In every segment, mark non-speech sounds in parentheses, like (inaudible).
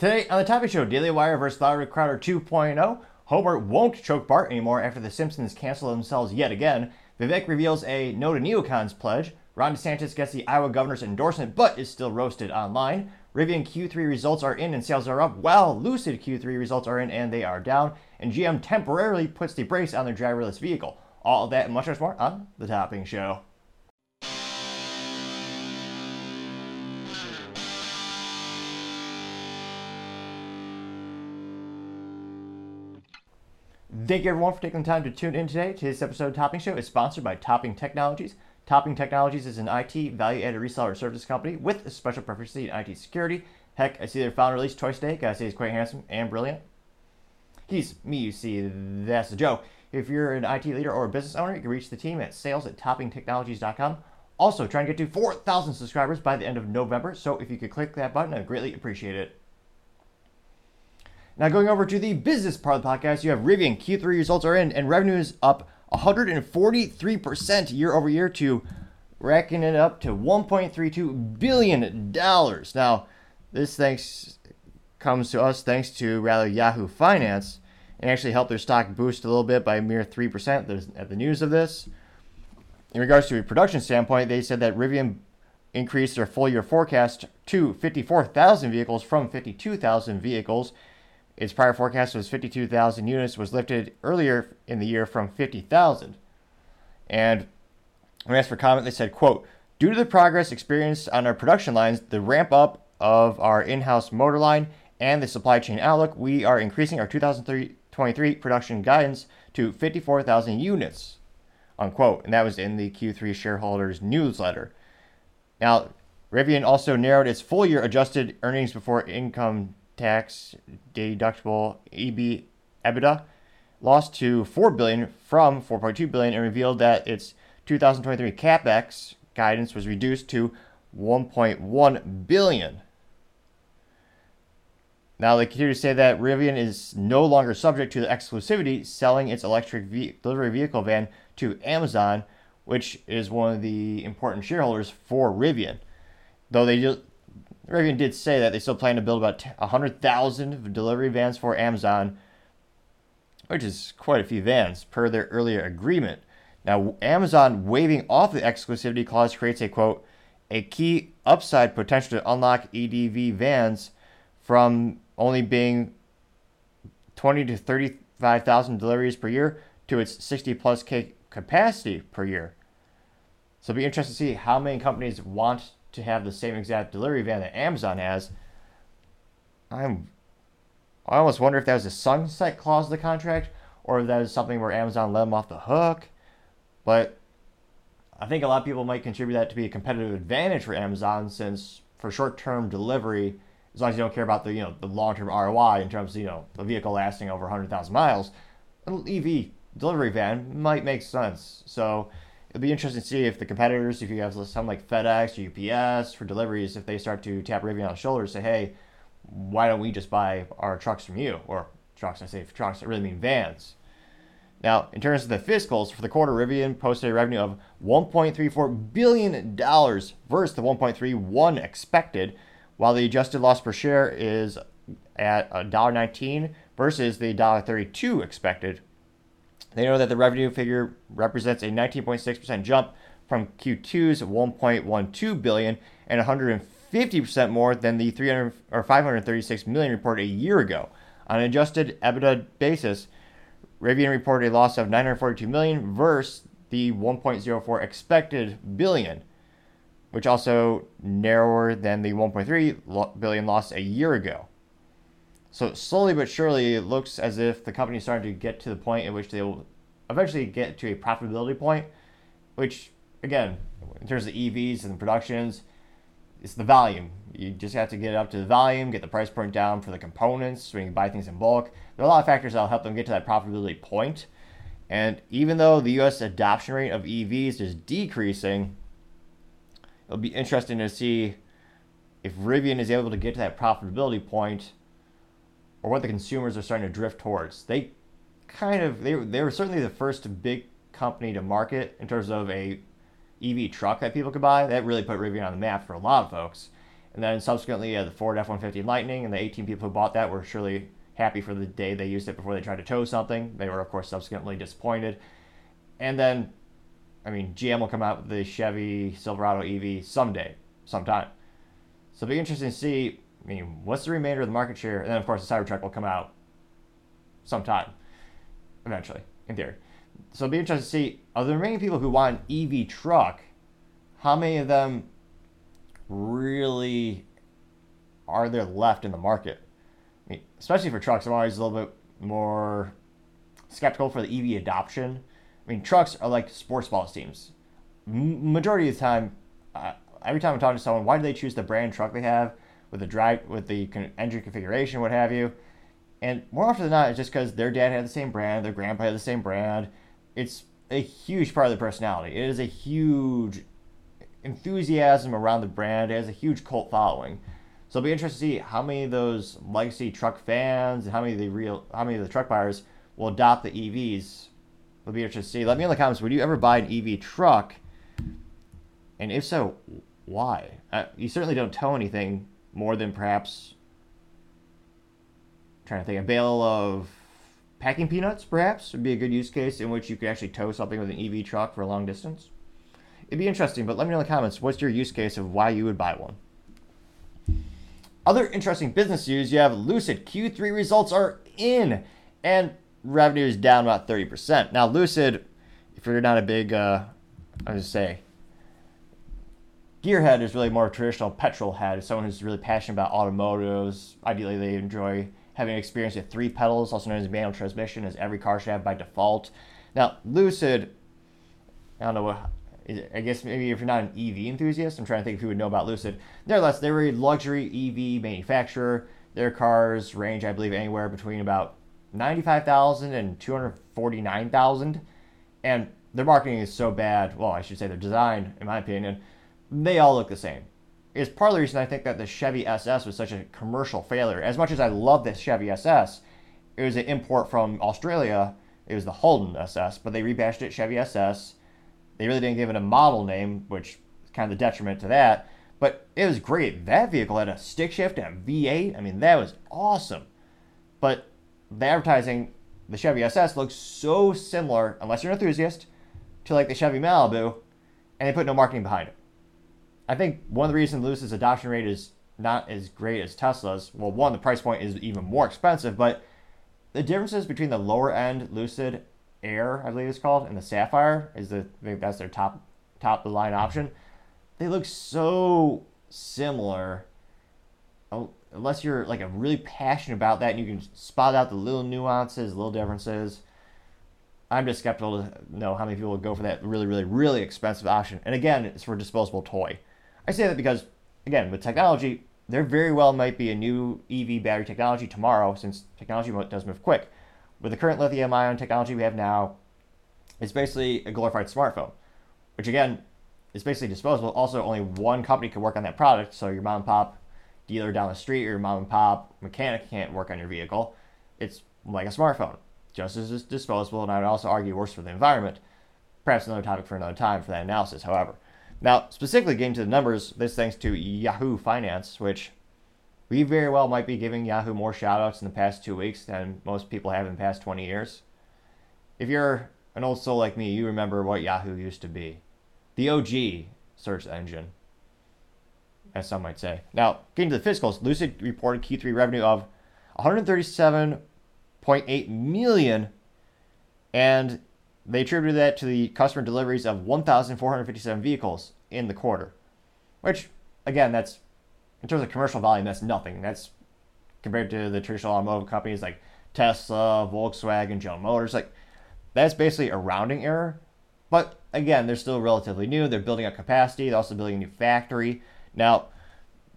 Today on the Topping Show, Daily Wire versus Louder Crowder 2.0. Homer won't choke Bart anymore after The Simpsons cancel themselves yet again. Vivek reveals a no to neocons pledge. Ron DeSantis gets the Iowa governor's endorsement but is still roasted online. Rivian Q3 results are in and sales are up, while Lucid Q3 results are in and they are down. And GM temporarily puts the brakes on their driverless vehicle. All of that and much, much more on The Topping Show. Thank you everyone for taking the time to tune in today. Today's episode of Topping Show is sponsored by Topping Technologies. Topping Technologies is an IT value-added reseller service company with a special proficiency in IT security. Heck, I see their founder release twice today. Gotta say he's quite handsome and brilliant. He's me, you see, that's the joke. If you're an IT leader or a business owner, you can reach the team at sales at toppingtechnologies.com. Also, trying to get to 4,000 subscribers by the end of November, so if you could click that button, I'd greatly appreciate it. Now, going over to the business part of the podcast, you have Rivian. Q3 results are in, and revenue is up 143% year over year to racking it up to $1.32 billion. Now, this thanks comes to us thanks to rather Yahoo Finance and actually helped their stock boost a little bit by a mere 3% at the news of this. In regards to a production standpoint, they said that Rivian increased their full year forecast to 54,000 vehicles from 52,000 vehicles its prior forecast was 52,000 units, was lifted earlier in the year from 50,000. And when asked for comment, they said, quote, due to the progress experienced on our production lines, the ramp up of our in-house motor line, and the supply chain outlook, we are increasing our 2023 production guidance to 54,000 units, unquote. And that was in the Q3 shareholders newsletter. Now, Rivian also narrowed its full year adjusted earnings before income tax deductible EB EBITDA lost to 4 billion from 4.2 billion and revealed that its 2023 capex guidance was reduced to 1.1 billion. Now they continue to say that Rivian is no longer subject to the exclusivity selling its electric ve- delivery vehicle van to Amazon, which is one of the important shareholders for Rivian. Though they Rivian did say that they still plan to build about 100,000 delivery vans for Amazon, which is quite a few vans per their earlier agreement. Now, Amazon waiving off the exclusivity clause creates a quote, a key upside potential to unlock EDV vans from only being 20 to 35,000 deliveries per year to its 60 plus K capacity per year. So it'll be interesting to see how many companies want to have the same exact delivery van that Amazon has. I'm I almost wonder if that was a sunset clause of the contract or if that is something where Amazon let them off the hook. But I think a lot of people might contribute that to be a competitive advantage for Amazon since for short-term delivery, as long as you don't care about the you know the long-term ROI in terms of you know the vehicle lasting over 100,000 miles, an EV delivery van might make sense. So it'll be interesting to see if the competitors, if you have some like FedEx or UPS for deliveries, if they start to tap Rivian on the shoulder and say, hey, why don't we just buy our trucks from you? Or trucks, I say trucks, I really mean vans. Now, in terms of the fiscals, for the quarter, Rivian posted a revenue of $1.34 billion versus the 1.31 expected, while the adjusted loss per share is at $1.19 versus the $1.32 expected they know that the revenue figure represents a 19.6% jump from Q2's 1.12 billion and 150% more than the 300 or 536 million reported a year ago. On an adjusted EBITDA basis, Rivian reported a loss of 942 million versus the 1.04 expected billion, which also narrower than the 1.3 billion loss a year ago. So slowly but surely, it looks as if the company is starting to get to the point in which they will eventually get to a profitability point, which again, in terms of EVs and productions, it's the volume. You just have to get up to the volume, get the price point down for the components so you can buy things in bulk. There are a lot of factors that will help them get to that profitability point. And even though the US adoption rate of EVs is decreasing, it'll be interesting to see if Rivian is able to get to that profitability point or what the consumers are starting to drift towards. They kind of they, they were certainly the first big company to market in terms of a EV truck that people could buy. That really put Rivian on the map for a lot of folks. And then subsequently, uh, the Ford F 150 Lightning and the 18 people who bought that were surely happy for the day they used it before they tried to tow something. They were, of course, subsequently disappointed. And then, I mean, GM will come out with the Chevy Silverado EV someday, sometime. So it'll be interesting to see. I mean, what's the remainder of the market share? And then, of course, the Cybertruck will come out sometime, eventually, in theory. So it'll be interesting to see of the remaining people who want an EV truck, how many of them really are there left in the market? I mean, especially for trucks, I'm always a little bit more skeptical for the EV adoption. I mean, trucks are like sports ball teams. M- majority of the time, uh, every time I'm talking to someone, why do they choose the brand truck they have with the drive, with the con- engine configuration, what have you? And more often than not, it's just because their dad had the same brand, their grandpa had the same brand. It's a huge part of their personality. It is a huge enthusiasm around the brand. It has a huge cult following. So it'll be interesting to see how many of those legacy truck fans and how many of the real how many of the truck buyers will adopt the EVs. It'll be interesting to see. Let me know in the comments. Would you ever buy an EV truck? And if so, why? Uh, you certainly don't tow anything more than perhaps I'm trying to think a bale of packing peanuts. Perhaps would be a good use case in which you could actually tow something with an EV truck for a long distance. It'd be interesting, but let me know in the comments what's your use case of why you would buy one. Other interesting business news you have Lucid Q3 results are in, and revenue is down about 30%. Now, Lucid, if you're not a big, uh, I would say, gearhead is really more traditional petrol head, someone who's really passionate about automotives. Ideally, they enjoy having experience with three pedals, also known as manual transmission, as every car should have by default. Now, Lucid, I don't know what I guess maybe if you're not an EV enthusiast, I'm trying to think if you would know about Lucid. Nevertheless, they're a luxury EV manufacturer. Their cars range, I believe, anywhere between about 95,000 and 249,000. And their marketing is so bad. Well, I should say their design, in my opinion, they all look the same. It's part of the reason I think that the Chevy SS was such a commercial failure. As much as I love this Chevy SS, it was an import from Australia. It was the Holden SS, but they rebadged it Chevy SS they really didn't give it a model name, which is kind of the detriment to that. But it was great. That vehicle had a stick shift and a V8. I mean, that was awesome. But the advertising, the Chevy SS looks so similar, unless you're an enthusiast, to like the Chevy Malibu, and they put no marketing behind it. I think one of the reasons Lucid's adoption rate is not as great as Tesla's. Well, one, the price point is even more expensive, but the differences between the lower end Lucid Air, I believe it's called, and the Sapphire is the I think that's their top top of the line option. They look so similar. Oh, unless you're like a really passionate about that and you can spot out the little nuances, little differences. I'm just skeptical to know how many people would go for that really, really, really expensive option. And again, it's for a disposable toy. I say that because, again, with technology, there very well might be a new EV battery technology tomorrow since technology does move quick with the current lithium ion technology we have now, it's basically a glorified smartphone, which again is basically disposable. Also, only one company can work on that product, so your mom and pop dealer down the street or your mom and pop mechanic can't work on your vehicle. It's like a smartphone, just as it's disposable, and I would also argue worse for the environment. Perhaps another topic for another time for that analysis, however. Now, specifically getting to the numbers, this thanks to Yahoo Finance, which we very well might be giving Yahoo more shoutouts in the past two weeks than most people have in the past 20 years. If you're an old soul like me, you remember what Yahoo used to be the OG search engine, as some might say. Now, getting to the physicals, Lucid reported Q3 revenue of 137.8 million, and they attributed that to the customer deliveries of 1,457 vehicles in the quarter, which, again, that's in terms of commercial volume, that's nothing. That's compared to the traditional automotive companies like Tesla, Volkswagen, General Motors. Like that's basically a rounding error. But again, they're still relatively new. They're building up capacity. They're also building a new factory. Now,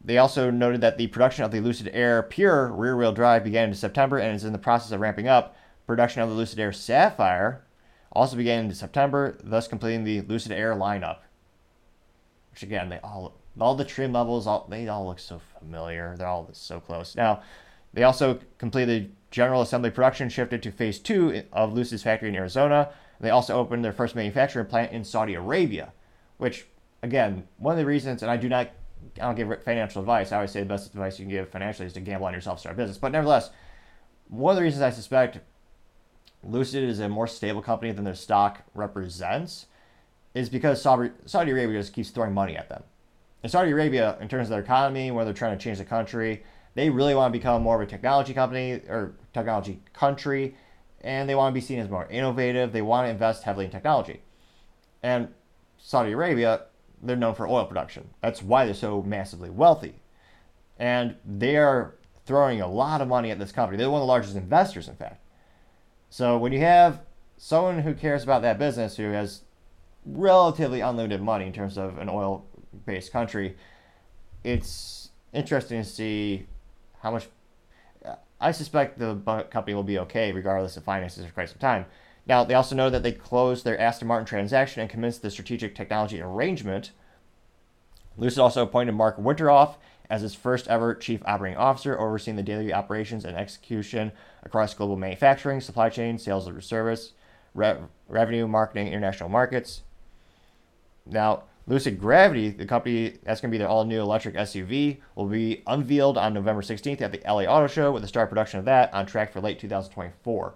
they also noted that the production of the Lucid Air Pure rear-wheel drive began in September and is in the process of ramping up. Production of the Lucid Air Sapphire also began in September, thus completing the Lucid Air lineup. Which again, they all all the trim levels, all they all look so familiar. They're all so close. Now, they also completed general assembly production, shifted to phase two of Lucid's factory in Arizona. They also opened their first manufacturing plant in Saudi Arabia, which, again, one of the reasons, and I do not I don't give financial advice. I always say the best advice you can give financially is to gamble on yourself, start a business. But nevertheless, one of the reasons I suspect Lucid is a more stable company than their stock represents is because Saudi, Arabia just keeps throwing money at them. And Saudi Arabia, in terms of their economy, where they're trying to change the country, they really want to become more of a technology company or technology country, and they want to be seen as more innovative. They want to invest heavily in technology. And Saudi Arabia, they're known for oil production. That's why they're so massively wealthy. And they are throwing a lot of money at this company. They're one of the largest investors, in fact. So when you have someone who cares about that business who has relatively unlimited money in terms of an oil based country, it's interesting to see how much. I suspect the company will be okay regardless of finances for quite some time. Now, they also know that they closed their Aston Martin transaction and commenced the strategic technology arrangement. Lucid also appointed Marc Winterhoff as its first ever chief operating officer, overseeing the daily operations and execution across global manufacturing, supply chain, sales and service, revenue, marketing, international markets. Now, Lucid Gravity, the company that's going to be their all new electric SUV, will be unveiled on November 16th at the LA Auto Show with the start production of that on track for late 2024.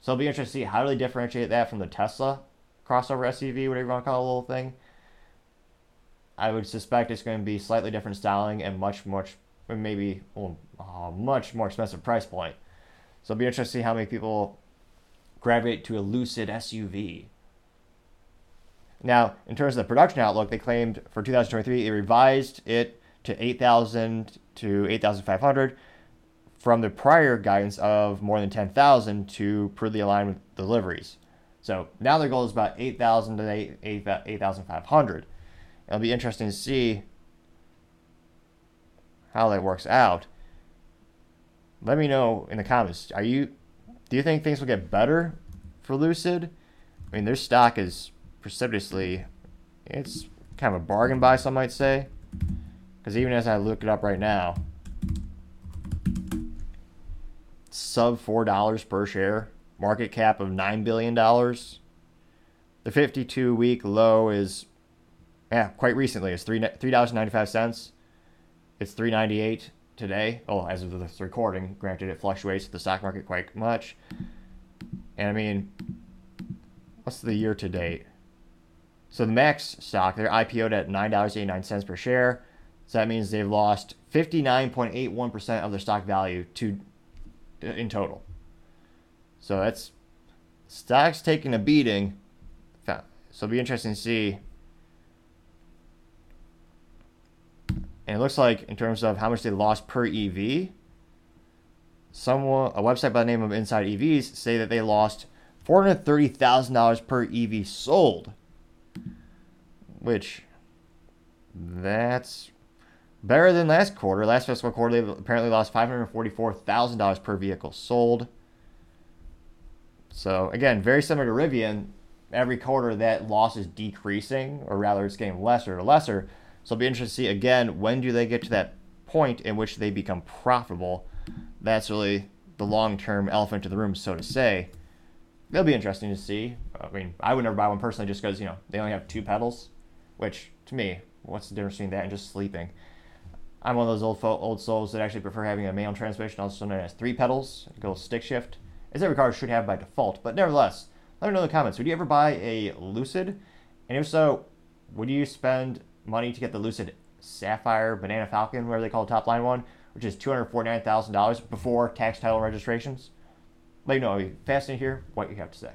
So it'll be interesting to see how do they differentiate that from the Tesla crossover SUV, whatever you want to call the little thing. I would suspect it's going to be slightly different styling and much, much, maybe well, uh, much more expensive price point. So it'll be interesting to see how many people gravitate to a Lucid SUV. Now, in terms of the production outlook, they claimed for 2023 they revised it to 8,000 to 8,500 from the prior guidance of more than 10,000 to prudently align with deliveries. So now their goal is about 8,000 to 8,500. It'll be interesting to see how that works out. Let me know in the comments. Are you do you think things will get better for Lucid? I mean, their stock is precipitously it's kind of a bargain buy some might say. Cuz even as I look it up right now, sub $4 per share, market cap of $9 billion. The 52 week low is, yeah, quite recently, is 3, $3.95. It's 398 today. Oh, as of this recording, granted, it fluctuates the stock market quite much. And I mean, what's the year to date? So the Max stock, they're IPO'd at $9.89 per share. So that means they've lost 59.81% of their stock value to in total. So that's stocks taking a beating. So it'll be interesting to see. And it looks like in terms of how much they lost per EV, someone a website by the name of Inside EVs say that they lost four hundred thirty thousand dollars per EV sold, which that's Better than last quarter. Last fiscal quarter, they apparently lost $544,000 per vehicle sold. So, again, very similar to Rivian. Every quarter, that loss is decreasing, or rather, it's getting lesser and lesser. So, it'll be interesting to see, again, when do they get to that point in which they become profitable? That's really the long term elephant in the room, so to say. It'll be interesting to see. I mean, I would never buy one personally just because, you know, they only have two pedals, which to me, what's the difference between that and just sleeping? I'm one of those old fo- old souls that actually prefer having a manual transmission, also known as three pedals. It goes stick shift, as every car should have by default. But nevertheless, let me know in the comments. Would you ever buy a Lucid? And if so, would you spend money to get the Lucid Sapphire Banana Falcon, whatever they call the top line one, which is $249,000 before tax title registrations? Let me know. Fascinated hear what you have to say.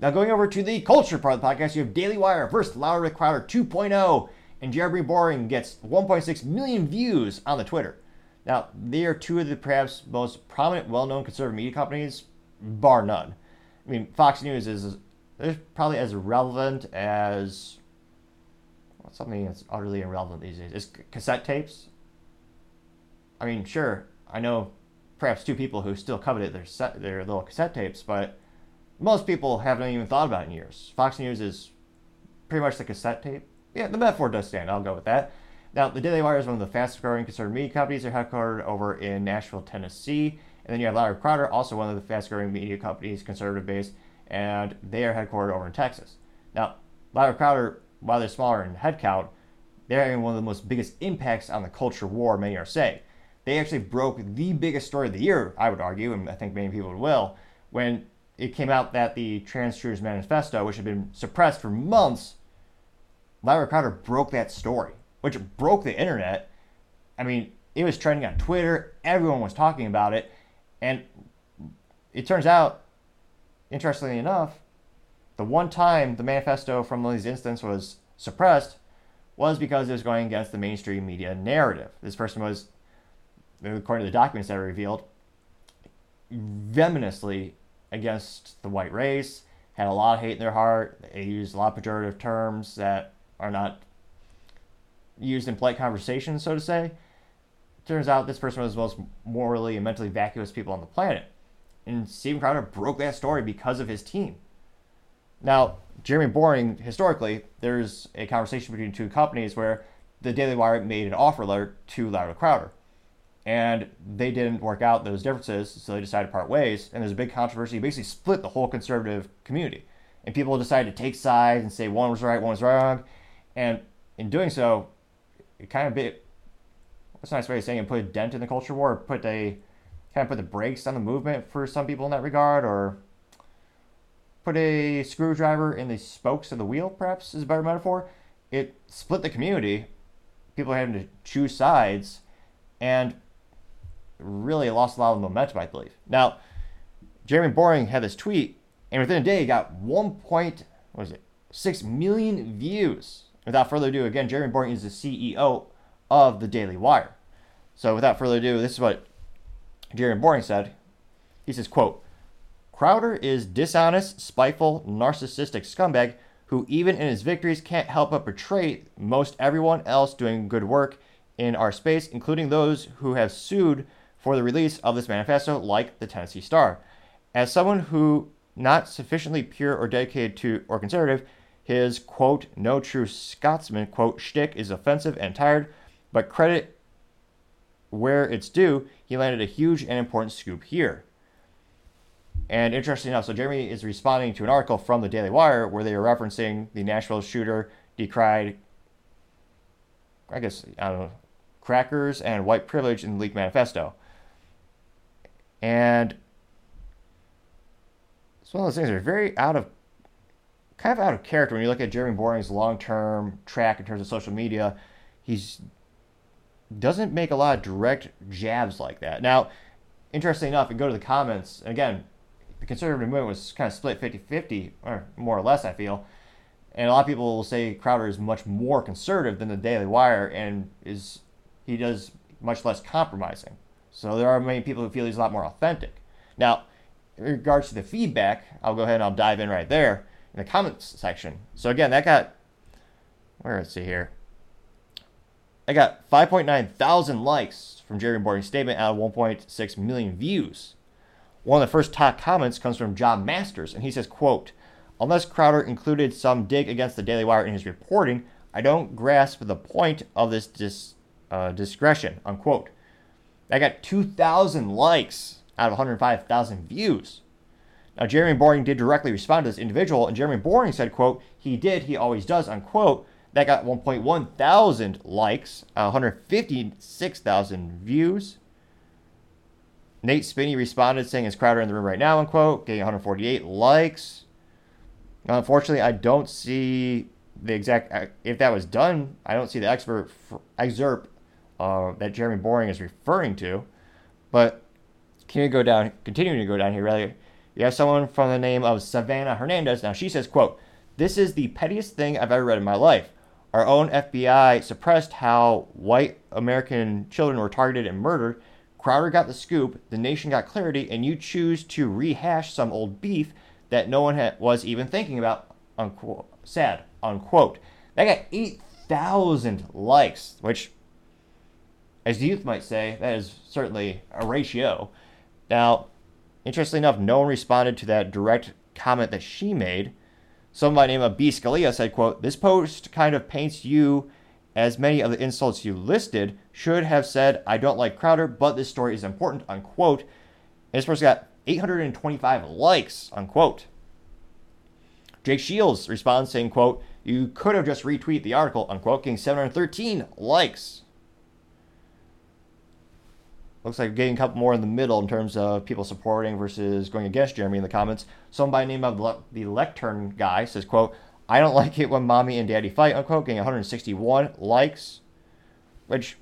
Now, going over to the culture part of the podcast, you have Daily Wire versus Louder Crowder 2.0 and Jeremy Boring gets 1.6 million views on the Twitter. Now, they are two of the perhaps most prominent, well-known conservative media companies, bar none. I mean, Fox News is, is probably as relevant as well, something that's utterly irrelevant these days. Is cassette tapes. I mean, sure, I know perhaps two people who still coveted their set, their little cassette tapes, but most people haven't even thought about it in years. Fox News is pretty much the cassette tape yeah, the metaphor does stand. I'll go with that. Now, the Daily Wire is one of the fastest growing conservative media companies. They're headquartered over in Nashville, Tennessee. And then you have Louder Crowder, also one of the fastest growing media companies, conservative based, and they are headquartered over in Texas. Now, Louder Crowder while they're smaller in headcount, they're having one of the most biggest impacts on the culture war, many are saying. They actually broke the biggest story of the year, I would argue, and I think many people will, when it came out that the Trans Shooters Manifesto, which had been suppressed for months, Louder Crowder broke that story, which broke the internet. I mean, it was trending on Twitter, everyone was talking about it, and it turns out, interestingly enough, the one time the manifesto from these instance was suppressed was because it was going against the mainstream media narrative. This person was, according to the documents that were revealed, venomously against the white race, had a lot of hate in their heart. They used a lot of pejorative terms that are not used in polite conversation, so to say. Turns out this person was the most morally and mentally vacuous people on the planet. And Steven Crowder broke that story because of his team. Now, Jeremy Boring, historically, there's a conversation between two companies where the Daily Wire made an offer letter to Louder Crowder. And they didn't work out those differences, so they decided to part ways. And there's a big controversy. It basically split the whole conservative community. And people decided to take sides and say one was right, one was wrong. And in doing so, it kind of bit, what's a nice way of saying it, put a dent in the culture war, put a, kind of put the brakes on the movement for some people in that regard, or put a screwdriver in the spokes of the wheel, perhaps is a better metaphor. It split the community. People having to choose sides, and really lost a lot of momentum, I believe. Now, Jeremy Boring had this tweet, and within a day, he got 1. Point, what is it, 6 million views. Without further ado, again, Jeremy Boring is the CEO of the Daily Wire. So, without further ado, this is what Jeremy Boring said. He says, quote, Crowder is dishonest, spiteful, narcissistic scumbag who, even in his victories, can't help but betray most everyone else doing good work in our space, including those who have sued for the release of this manifesto, like the Tennessee Star. As someone who not sufficiently pure or dedicated to or conservative, his quote, no true Scotsman quote, shtick is offensive and tired, but credit where it's due, he landed a huge and important scoop here. And interesting enough, so Jeremy is responding to an article from the Daily Wire where they are referencing the Nashville shooter decried, I guess, I don't know, crackers and white privilege in the Leak Manifesto. And it's one of those things that are very out of, kind of out of character when you look at Jeremy Boring's long-term track in terms of social media. He's doesn't make a lot of direct jabs like that. Now, interesting enough, you go to the comments, and again, the conservative movement was kind of split 50 50, or more or less, I feel. And a lot of people will say Crowder is much more conservative than the Daily Wire and is he does much less compromising. So there are many people who feel he's a lot more authentic. Now, in regards to the feedback, I'll go ahead and I'll dive in right there in the comments section. So again, that got where is it here? I got 5.9 thousand likes from Jeremy Boring's statement out of 1.6 million views. One of the first top comments comes from John Masters, and he says, quote, Unless Crowder included some dig against the Daily Wire in his reporting, I don't grasp the point of this dis, uh, discretion, unquote. I got 2,000 likes out of 105,000 views. Now, Jeremy Boring did directly respond to this individual, and Jeremy Boring said, quote, he did, he always does, unquote. That got 1.1 thousand likes, uh, 156,000 views. Nate Spinney responded saying, Is Crowder in the room right now? Unquote, getting 148 likes. Unfortunately, I don't see the exact, uh, if that was done, I don't see the expert excerpt uh, that Jeremy Boring is referring to. But can you go down, continuing to go down here, rather, you have someone from the name of Savannah Hernandez. Now she says, quote, This is the pettiest thing I've ever read in my life. Our own FBI suppressed how white American children were targeted and murdered Crowder got the scoop, the nation got clarity, and you choose to rehash some old beef that no one was even thinking about. Unquote. Sad. Unquote. That got 8,000 likes, which, as the youth might say, that is certainly a ratio. Now, interestingly enough, no one responded to that direct comment that she made. Someone by the name of B. Scalia said, quote, This post kind of paints you as many of the insults you listed should have said, I don't like Crowder, but this story is important, unquote. And this person got 825 likes, unquote. Jake Shields responds saying, quote, You could have just retweeted the article, unquote, getting 713 likes. Looks like getting a couple more in the middle in terms of people supporting versus going against Jeremy in the comments. Someone by the name of the Lectern guy says, quote, I don't like it when mommy and daddy fight, unquote, getting 161 likes, which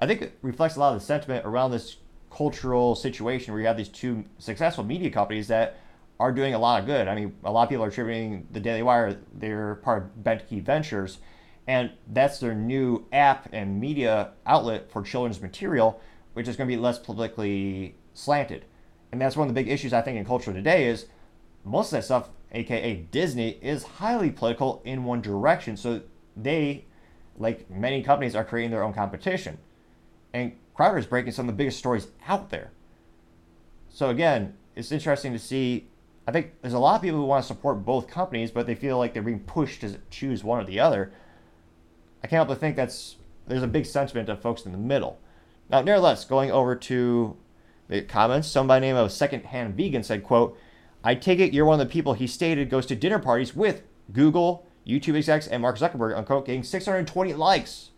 I think reflects a lot of the sentiment around this cultural situation where you have these two successful media companies that are doing a lot of good. I mean, a lot of people are attributing the Daily Wire, they're part of Bentkey Ventures, and that's their new app and media outlet for children's material which is going to be less politically slanted. And that's one of the big issues I think in culture today is most of that stuff, aka Disney, is highly political in one direction. So they, like many companies, are creating their own competition. And Crowder is breaking some of the biggest stories out there. So again, it's interesting to see. I think there's a lot of people who want to support both companies, but they feel like they're being pushed to choose one or the other. I can't help but think that's there's a big sentiment of folks in the middle. Now, nevertheless, going over to the comments, someone by name of uh, Secondhand Vegan said, quote, I take it you're one of the people he stated goes to dinner parties with Google, YouTube execs, and Mark Zuckerberg, unquote, getting 620 likes,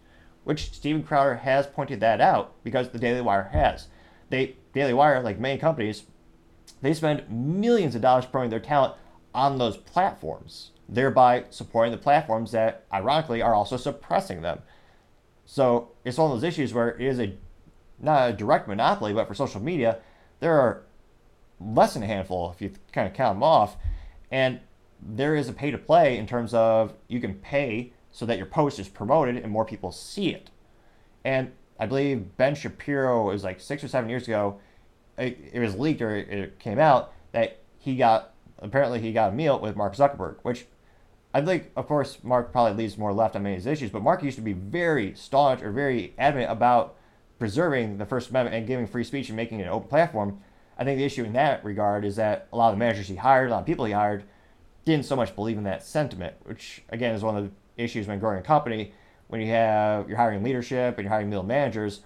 which Steven Crowder has pointed that out because the Daily Wire has. They Daily Wire, like many companies, they spend millions of dollars promoting their talent on those platforms, thereby supporting the platforms that, ironically, are also suppressing them. So it's one of those issues where it is a not a direct monopoly, but for social media, there are less than a handful if you kind of count them off. And there is a pay to play in terms of you can pay so that your post is promoted and more people see it. And I believe Ben Shapiro was like six or seven years ago. It, it was leaked or it, it came out that he got apparently he got a meal with Mark Zuckerberg, which I think, of course, Mark probably leaves more left on many of his issues, but Mark used to be very staunch or very adamant about preserving the First Amendment and giving free speech and making it an open platform. I think the issue in that regard is that a lot of the managers he hired, a lot of people he hired, didn't so much believe in that sentiment, which again is one of the issues when growing a company. When you have you're hiring leadership and you're hiring middle managers,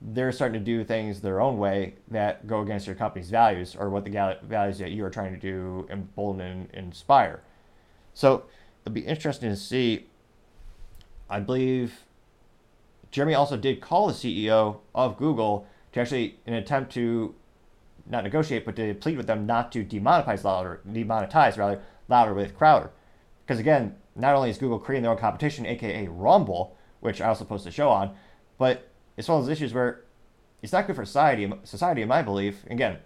they're starting to do things their own way that go against your company's values or what the values that you are trying to do embolden and inspire. So it'll be interesting to see. I believe Jeremy also did call the CEO of Google to actually, an attempt to not negotiate, but to plead with them not to demonetize louder, demonetize rather louder with Crowder, because again, not only is Google creating their own competition, aka Rumble, which I also post a show on, but it's one of those issues where it's not good for society. Society, in my belief, again,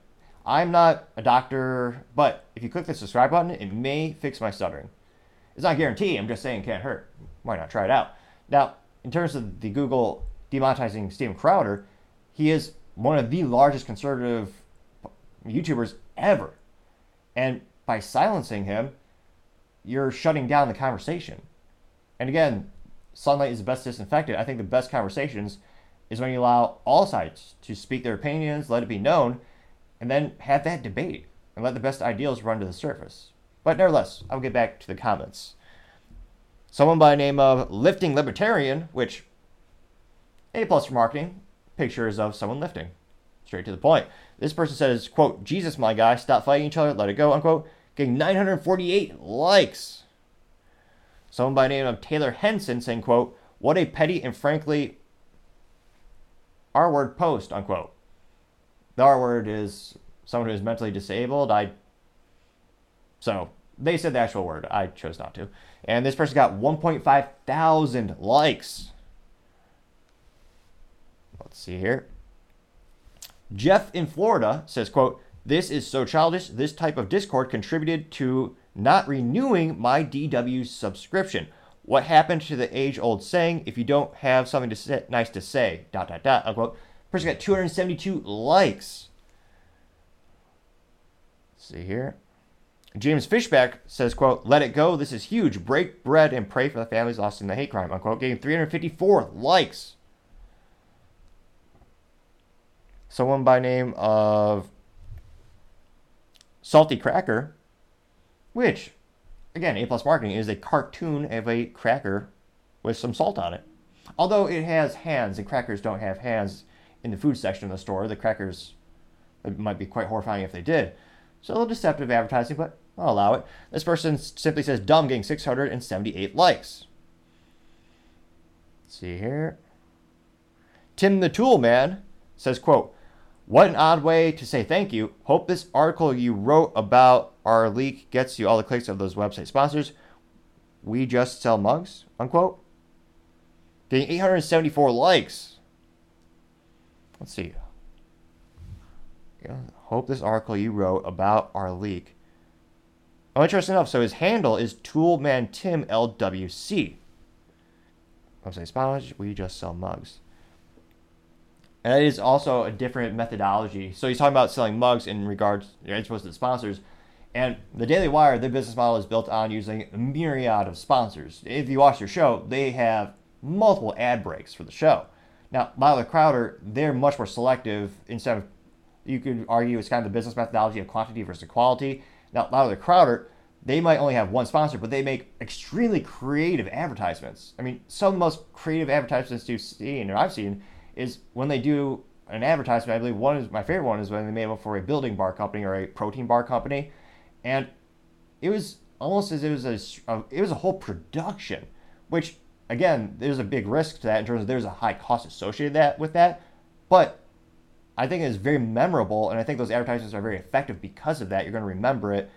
I'm not a doctor, but if you click the subscribe button, it may fix my stuttering. It's not a guarantee. I'm just saying it can't hurt. Why not try it out? Now, in terms of the Google demonetizing Steven Crowder, he is one of the largest conservative YouTubers ever. And by silencing him, you're shutting down the conversation. And again, sunlight is the best disinfectant. I think the best conversations is when you allow all sides to speak their opinions, let it be known, and then have that debate and let the best ideals run to the surface. But nevertheless, I'll get back to the comments. Someone by the name of Lifting Libertarian, which A plus for marketing, pictures of someone lifting. Straight to the point. This person says, quote, Jesus, my guy, stop fighting each other, let it go, unquote. Getting 948 likes. Someone by the name of Taylor Henson saying, quote, what a petty and frankly R word post, unquote. The R word is someone who is mentally disabled. I so they said the actual word. I chose not to. And this person got 1.5 thousand likes. Let's see here. Jeff in Florida says, quote, this is so childish. This type of Discord contributed to not renewing my DW subscription. What happened to the age-old saying, if you don't have something to say, nice to say, dot, dot, dot, unquote. Person got 272 likes. Let's see here. James Fishback says, quote, let it go. This is huge. Break bread and pray for the families lost in the hate crime, unquote. Getting 354 likes. Someone by name of Salty Cracker, which, again, A plus marketing is a cartoon of a cracker with some salt on it. Although it has hands, and crackers don't have hands in the food section of the store. The crackers, might be quite horrifying if they did. So a little deceptive advertising, but I'll allow it. This person simply says dumb, getting 678 likes. Let's see here. Tim the Tool Man says, quote, what an odd way to say thank you. Hope this article you wrote about our leak gets you all the clicks of those website sponsors. We just sell mugs, unquote. Getting 874 likes. Let's see. Yeah, hope this article you wrote about our leak. Oh, interesting enough. So his handle is Toolman Tim LWC. Website sponsors. We just sell mugs. And it is also a different methodology. So he's talking about selling mugs in regards, as opposed to the sponsors. And the Daily Wire, their business model is built on using a myriad of sponsors. If you watch their show, they have multiple ad breaks for the show. Now, Myler Crowder, they're much more selective. Instead of, you could argue it's kind of the business methodology of quantity versus quality. Now, Myler Crowder, they might only have one sponsor, but they make extremely creative advertisements. I mean, some of the most creative advertisements you've seen or I've seen is when they do an advertisement. I believe one is my favorite one is when they made one for a building bar company or a protein bar company, and it was almost as it was a, a it was a whole production, which again there's a big risk to that in terms of there's a high cost associated that with that, but I think it is very memorable, and I think those advertisements are very effective because of that. You're going to remember it,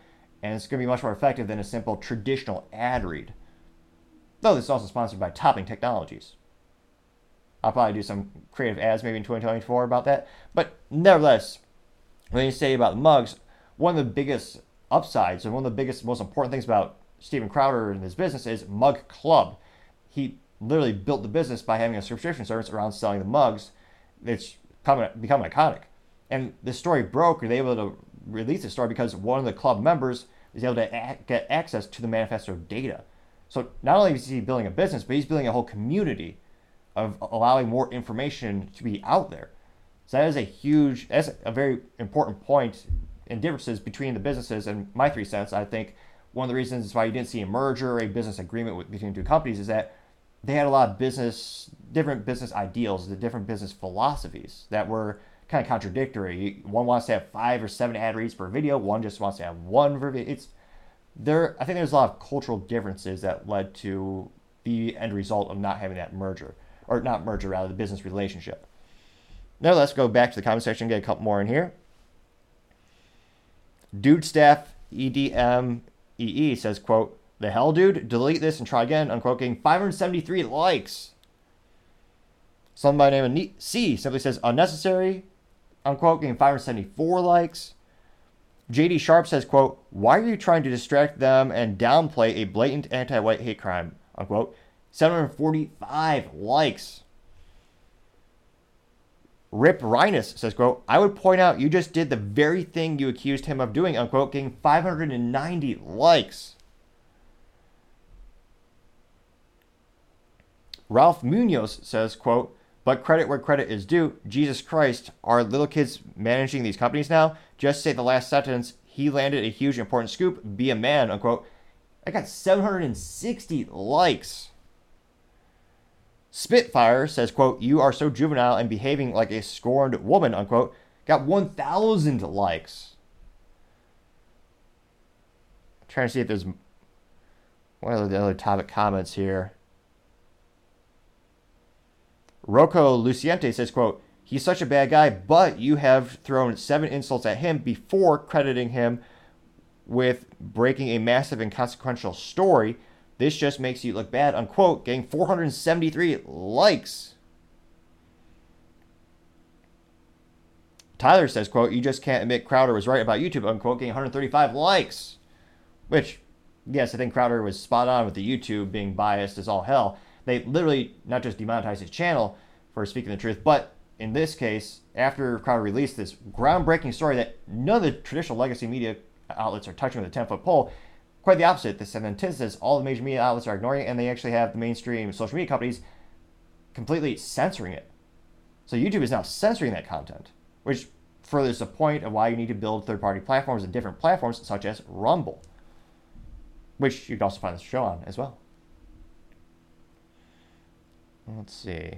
and it's going to be much more effective than a simple traditional ad read. Though this is also sponsored by Topping Technologies. I'll probably do some creative ads maybe in 2024 about that. But nevertheless, when you say about mugs, one of the biggest upsides and one of the biggest, most important things about Steven Crowder and his business is Mug Club. He literally built the business by having a subscription service around selling the mugs. It's become, become iconic. And the story broke, or they were able to release the story because one of the club members was able to get access to the manifesto data. So not only is he building a business, but he's building a whole community of allowing more information to be out there. So that is a huge, that's a very important point in differences between the businesses. And my three cents, I think one of the reasons why you didn't see a merger or a business agreement with, between two companies is that they had a lot of business, different business ideals, the different business philosophies that were kind of contradictory. One wants to have five or seven ad reads per video. One just wants to have one per video. It's there. I think there's a lot of cultural differences that led to the end result of not having that merger or not merger rather, the business relationship. Now let's go back to the comment section and get a couple more in here. Dude staff EDMEE says, quote, the hell, dude? Delete this and try again, unquote, getting 573 likes. Someone by the name of C simply says, unnecessary, unquote, getting 574 likes. JD Sharp says, quote, why are you trying to distract them and downplay a blatant anti-white hate crime, unquote, 745 likes. Rip Rhinus says, quote, I would point out you just did the very thing you accused him of doing, unquote, getting 590 likes. Ralph Munoz says, quote, but credit where credit is due. Jesus Christ, are little kids managing these companies now? Just say the last sentence. He landed a huge important scoop. Be a man, unquote. I got 760 likes. Spitfire says, quote, you are so juvenile and behaving like a scorned woman, unquote. Got 1,000 likes. I'm trying to see if there's what are the other topic comments here. Rocco Luciente says, quote, he's such a bad guy, but you have thrown seven insults at him before crediting him with breaking a massive and consequential story this just makes you look bad, unquote, getting 473 likes. Tyler says, quote, you just can't admit Crowder was right about YouTube, unquote, getting 135 likes. Which, yes, I think Crowder was spot on with the YouTube being biased as all hell. They literally not just demonetized his channel for speaking the truth, but in this case, after Crowder released this groundbreaking story that none of the traditional legacy media outlets are touching with a 10 foot pole, quite the opposite. This is an antithesis. All the major media outlets are ignoring it, and they actually have the mainstream social media companies completely censoring it. So YouTube is now censoring that content, which furthers the point of why you need to build third-party platforms and different platforms such as Rumble, which you can also find this show on as well. Let's see.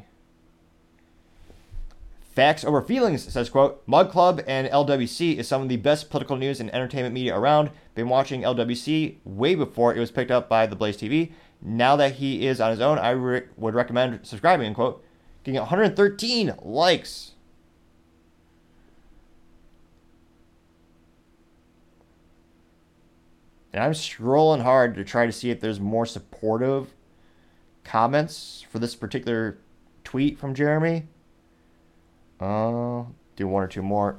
Facts over feelings says, quote, Mug Club and LWC is some of the best political news and entertainment media around. Been watching LWC way before it was picked up by the Blaze TV. Now that he is on his own, I re- would recommend subscribing, end quote. Getting 113 likes. And I'm scrolling hard to try to see if there's more supportive comments for this particular tweet from Jeremy. Uh, do one or two more.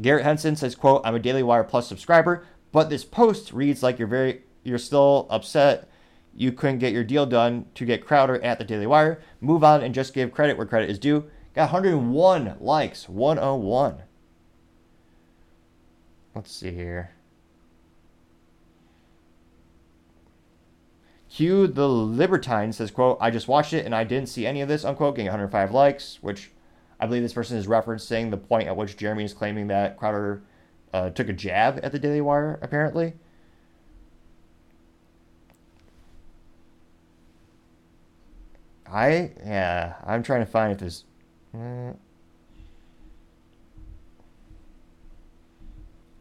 Garrett Henson says, "quote I'm a Daily Wire Plus subscriber, but this post reads like you're very you're still upset you couldn't get your deal done to get Crowder at the Daily Wire. Move on and just give credit where credit is due. Got 101 likes, 101. Let's see here. Hugh the Libertine says, quote, I just watched it and I didn't see any of this, unquote, getting 105 likes, which I believe this person is referencing the point at which Jeremy is claiming that Crowder uh, took a jab at the Daily Wire, apparently. I, yeah, I'm trying to find if there's. Uh,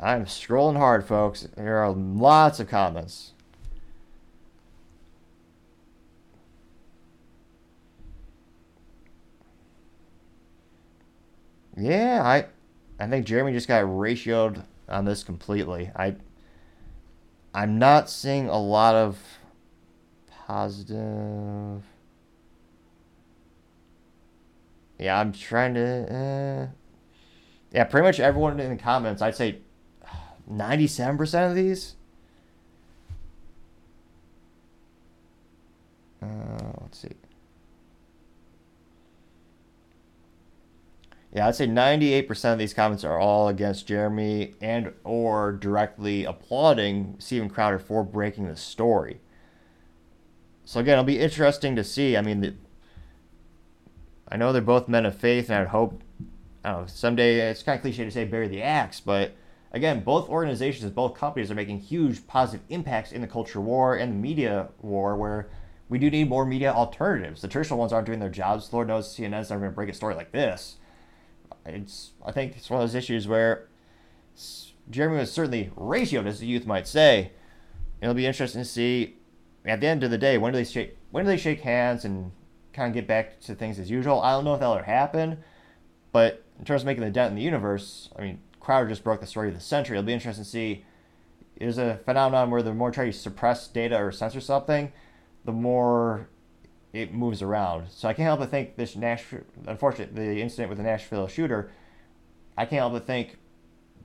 I'm scrolling hard, folks. There are lots of comments. Yeah, I I think Jeremy just got ratioed on this completely. I I'm not seeing a lot of positive Yeah, I'm trying to uh, Yeah, pretty much everyone in the comments, I'd say 97% of these uh, let's see. Yeah, I'd say 98% of these comments are all against Jeremy and or directly applauding Steven Crowder for breaking the story. So again, it'll be interesting to see. I mean, the, I know they're both men of faith, and I'd hope, I don't know, someday it's kind of cliche to say bury the axe, but again, both organizations, both companies are making huge positive impacts in the culture war and the media war, where we do need more media alternatives. The traditional ones aren't doing their jobs. Lord knows CNN's never going to break a story like this it's I think it's one of those issues where Jeremy was certainly ratioed, as the youth might say. It'll be interesting to see at the end of the day when do they shake when do they shake hands and kind of get back to things as usual. I don't know if that'll ever happen, but in terms of making the dent in the universe, I mean Crowder just broke the story of the century. It'll be interesting to see. There's a phenomenon where the more try to suppress data or censor something, the more it moves around. So I can't help but think this Nashville, unfortunately, the incident with the Nashville shooter, I can't help but think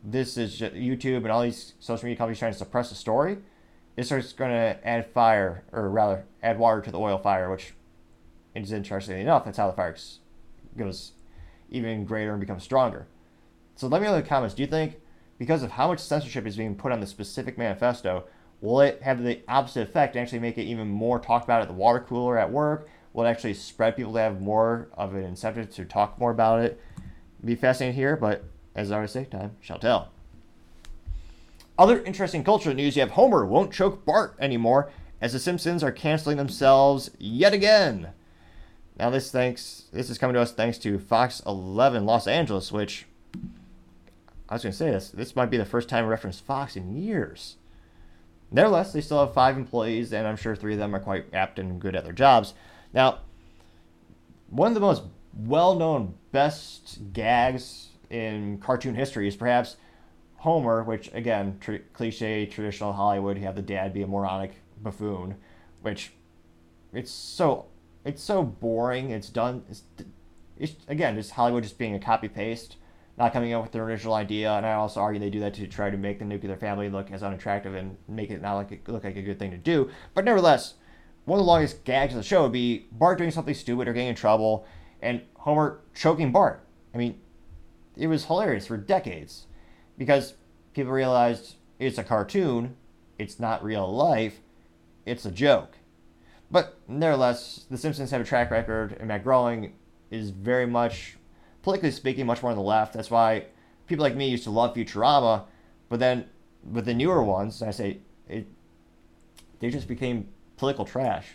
this is YouTube and all these social media companies trying to suppress the story. This is going to add fire, or rather, add water to the oil fire, which is interesting enough. That's how the fire goes even greater and becomes stronger. So let me know in the comments. Do you think because of how much censorship is being put on the specific manifesto, Will it have the opposite effect and actually make it even more talked about at the water cooler at work? Will it actually spread people to have more of an incentive to talk more about it? Be fascinating here, but as I always say, time shall tell. Other interesting cultural news you have Homer won't choke Bart anymore as the Simpsons are canceling themselves yet again. Now this thanks this is coming to us thanks to Fox 11 Los Angeles, which I was going to say this this might be the first time I referenced Fox in years. Nevertheless, they still have five employees, and I'm sure three of them are quite apt and good at their jobs. Now, one of the most well known, best gags in cartoon history is perhaps Homer, which, again, tr- cliche, traditional Hollywood, you have the dad be a moronic buffoon, which it's so it's so boring. It's done. It's, it's again just Hollywood just being a copy paste not coming up with their original idea. And I also argue they do that to try to make the nuclear family look as unattractive and make it not like look like a good thing to do. But nevertheless, one of the longest gags of the show would be Bart doing something stupid or getting in trouble, and Homer choking Bart. I mean, it was hilarious for decades because people realized it's a cartoon, it's not real life, it's a joke. But nevertheless, The Simpsons have a track record, and Matt Groening is very much politically speaking, much more on the left. That's why people like me used to love Futurama, but then with the newer ones, I say it, they just became political trash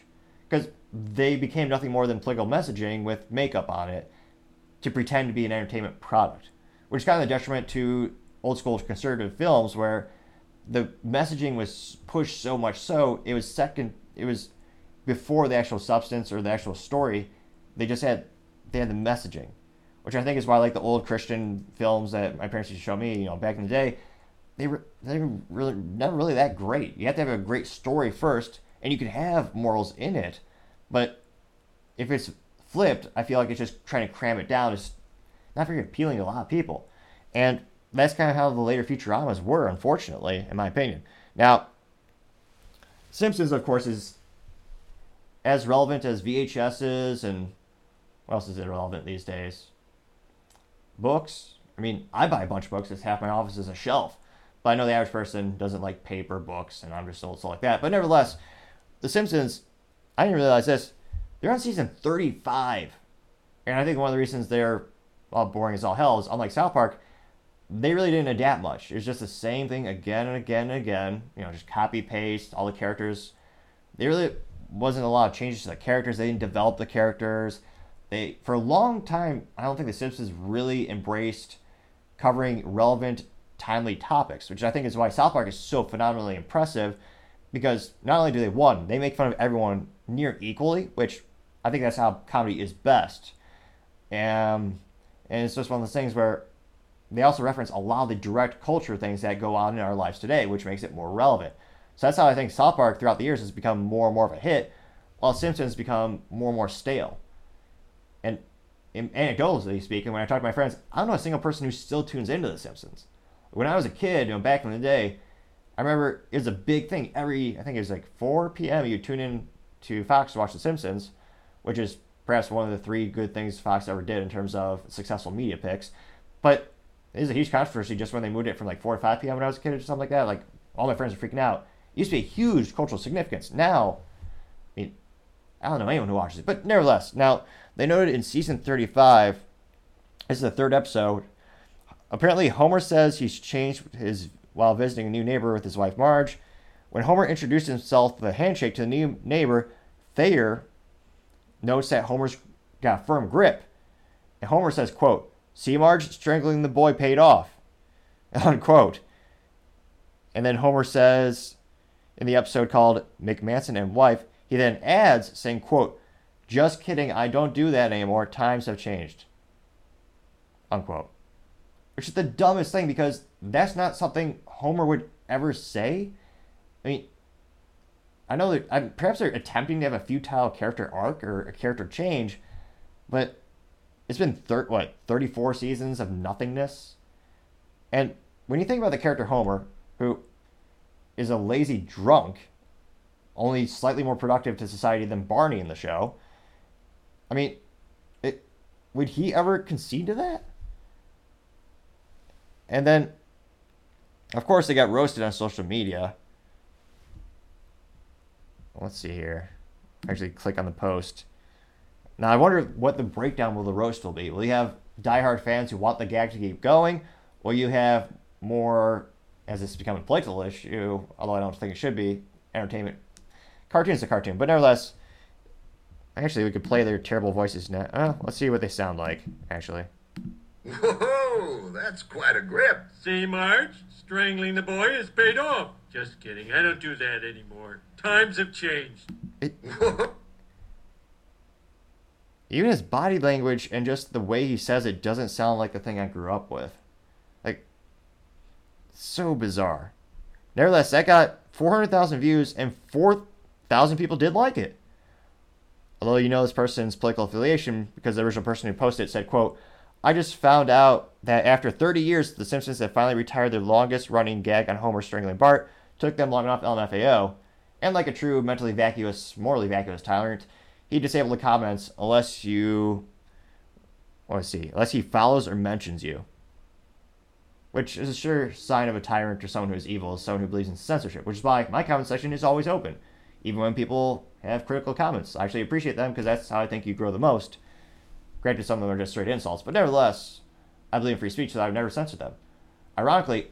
because they became nothing more than political messaging with makeup on it. to pretend to be an entertainment product, which is kind of a detriment to old school conservative films where the messaging was pushed so much so it was second it was before the actual substance or the actual story they just had they had the messaging which i think is why like the old christian films that my parents used to show me you know back in the day they were they were really never really that great you have to have a great story first and you can have morals in it but if it's flipped i feel like it's just trying to cram it down it's not very appealing to a lot of people and that's kind of how the later Futuramas were, unfortunately, in my opinion. Now, Simpsons, of course, is as relevant as VHSs and what else is irrelevant these days? Books. I mean, I buy a bunch of books. It's half my office is a shelf. But I know the average person doesn't like paper books, and I'm just old, so like that. But nevertheless, The Simpsons, I didn't realize this. They're on season 35. And I think one of the reasons they're well, boring as all hell is unlike South Park, they really didn't adapt much. It was just the same thing again and again and again. You know, just copy paste all the characters. There really wasn't a lot of changes to the characters. They didn't develop the characters. They for a long time, I don't think the Simpsons really embraced covering relevant, timely topics, which I think is why South Park is so phenomenally impressive. Because not only do they one, they make fun of everyone near equally, which I think that's how comedy is best. Um, and it's just one of those things where they also reference a lot of the direct culture things that go on in our lives today, which makes it more relevant. So that's how I think South Park throughout the years has become more and more of a hit, while Simpsons become more and more stale. Anecdotally speaking, when I talk to my friends, I don't know a single person who still tunes into The Simpsons. When I was a kid, you know, back in the day, I remember it was a big thing. Every I think it was like 4 p.m. You tune in to Fox to watch The Simpsons, which is perhaps one of the three good things Fox ever did in terms of successful media picks. But it was a huge controversy just when they moved it from like 4 to 5 p.m. when I was a kid or something like that. Like, all my friends are freaking out. It used to be a huge cultural significance. Now, I don't know anyone who watches it, but nevertheless, now they noted in season 35, this is the third episode. Apparently, Homer says he's changed his while visiting a new neighbor with his wife Marge. When Homer introduced himself with a handshake to the new neighbor, Thayer notes that Homer's got a firm grip. And Homer says, quote, See, Marge, strangling the boy paid off. (laughs) Unquote. And then Homer says in the episode called McMansion and Wife, he then adds, saying, quote, just kidding, I don't do that anymore. Times have changed. Unquote. Which is the dumbest thing because that's not something Homer would ever say. I mean, I know that I'm, perhaps they're attempting to have a futile character arc or a character change, but it's been thir- what 34 seasons of nothingness and when you think about the character homer who is a lazy drunk only slightly more productive to society than barney in the show i mean it, would he ever concede to that and then of course they got roasted on social media let's see here actually click on the post now I wonder what the breakdown will the roast will be. Will you have diehard fans who want the gag to keep going? Will you have more, as this is becoming a playful issue, although I don't think it should be, entertainment? Cartoon's a cartoon, but nevertheless, actually we could play their terrible voices now. Uh, let's see what they sound like, actually. Whoa, that's quite a grip. See, Marge? Strangling the boy has paid off. Just kidding. I don't do that anymore. Times have changed. It, (laughs) even his body language and just the way he says it doesn't sound like the thing I grew up with. Like, so bizarre. Nevertheless, that got 400,000 views and 4,000 people did like it. Although you know this person's political affiliation because the original person who posted it said, quote, I just found out that after 30 years, The Simpsons have finally retired their longest running gag on Homer strangling Bart. Took them long enough, LMFAO. And like a true mentally vacuous, morally vacuous tyrant, he disabled the comments unless you let's see, unless he follows or mentions you. Which is a sure sign of a tyrant or someone who is evil, someone who believes in censorship, which is why my comment section is always open. Even when people have critical comments. I actually appreciate them because that's how I think you grow the most. Granted, some of them are just straight insults, but nevertheless, I believe in free speech, so I've never censored them. Ironically,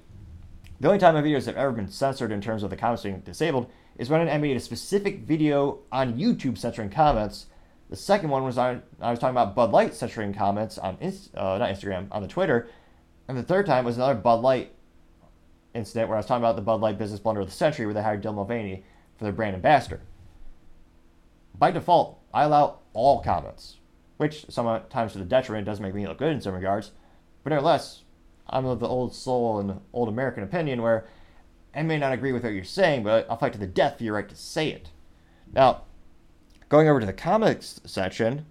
the only time my videos have ever been censored in terms of the comments being disabled is when I made a specific video on YouTube censoring comments The second one was I, I was talking about Bud Light censoring comments on uh, not Instagram on the Twitter, and the third time was another Bud Light incident where I was talking about the Bud Light business blunder of the century where they hired Dylan Mulvaney for their brand ambassador. By default, I allow all comments, which sometimes to the detriment does make me look good in some regards, but nevertheless, I'm of the old soul and old American opinion where I may not agree with what you're saying, but I'll fight to the death for your right to say it. Now, going over to the comics section,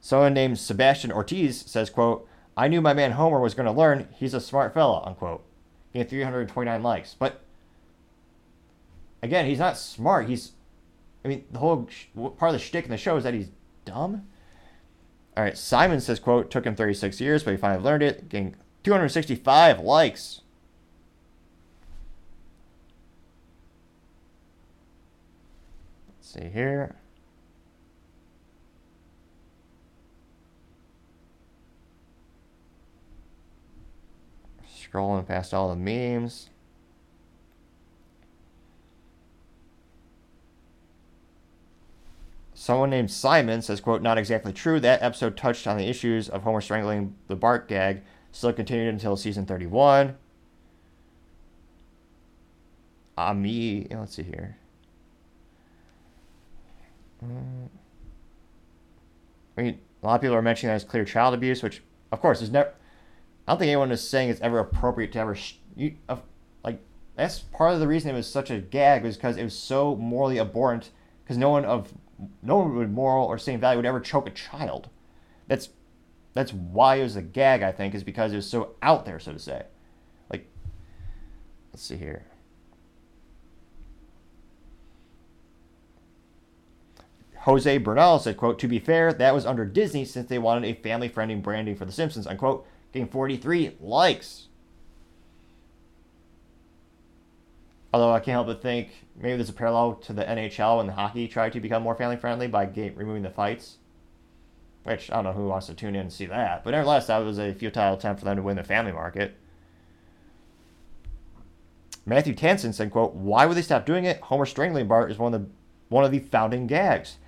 someone named Sebastian Ortiz says, quote, I knew my man Homer was going to learn. He's a smart fella, unquote. He had 329 likes. But again, he's not smart. He's, I mean, the whole sh- part of the shtick in the show is that he's dumb. All right, Simon says, quote, took him 36 years, but he finally learned it, getting 265 likes. Let's see here. Scrolling past all the memes. Someone named Simon says, quote, not exactly true. That episode touched on the issues of Homer strangling the Bart gag, still continued until season 31. Ami, let's see here. Mm. I mean, a lot of people are mentioning that as clear child abuse, which, of course, is never. I don't think anyone is saying it's ever appropriate to ever. Sh- you, uh, like, that's part of the reason it was such a gag was because it was so morally abhorrent. Because no one of no one with moral or sane value would ever choke a child. That's that's why it was a gag. I think is because it was so out there, so to say. Like, let's see here. Jose Bernal said, quote, to be fair, that was under Disney since they wanted a family-friendly branding for The Simpsons, unquote, getting 43 likes. Although I can't help but think maybe there's a parallel to the NHL when the hockey tried to become more family-friendly by game, removing the fights. Which, I don't know who wants to tune in and see that. But nevertheless, that was a futile attempt for them to win the family market. Matthew Tansen said, quote, why would they stop doing it? Homer strangling Bart is one of the one of the founding gags.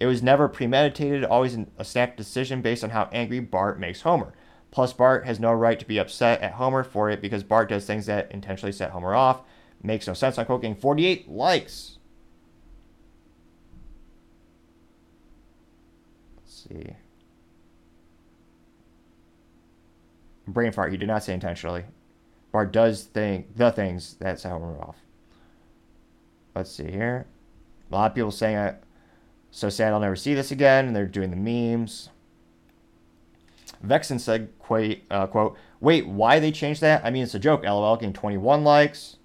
It was never premeditated, always a snap decision based on how angry Bart makes Homer. Plus, Bart has no right to be upset at Homer for it because Bart does things that intentionally set Homer off. Makes no sense. Unquote. cooking 48 likes. Let's see. Brain fart. He did not say intentionally. Bart does think the things that set Homer off. Let's see here. A lot of people saying it so sad I'll never see this again, and they're doing the memes. Vexen said, quote, uh, quote, wait, why they changed that? I mean, it's a joke, lol, getting 21 likes.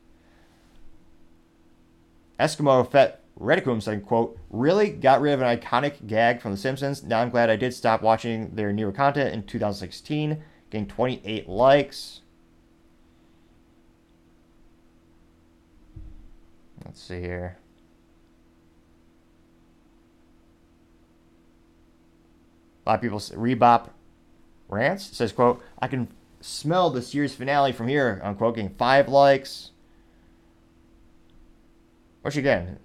Eskimo Fet Reticum said, quote, really? Got rid of an iconic gag from The Simpsons. Now I'm glad I did stop watching their newer content in 2016, getting 28 likes. Let's see here. A lot of people say, Rebop Rants says, quote, I can smell the series finale from here, unquote, getting five likes. Which again,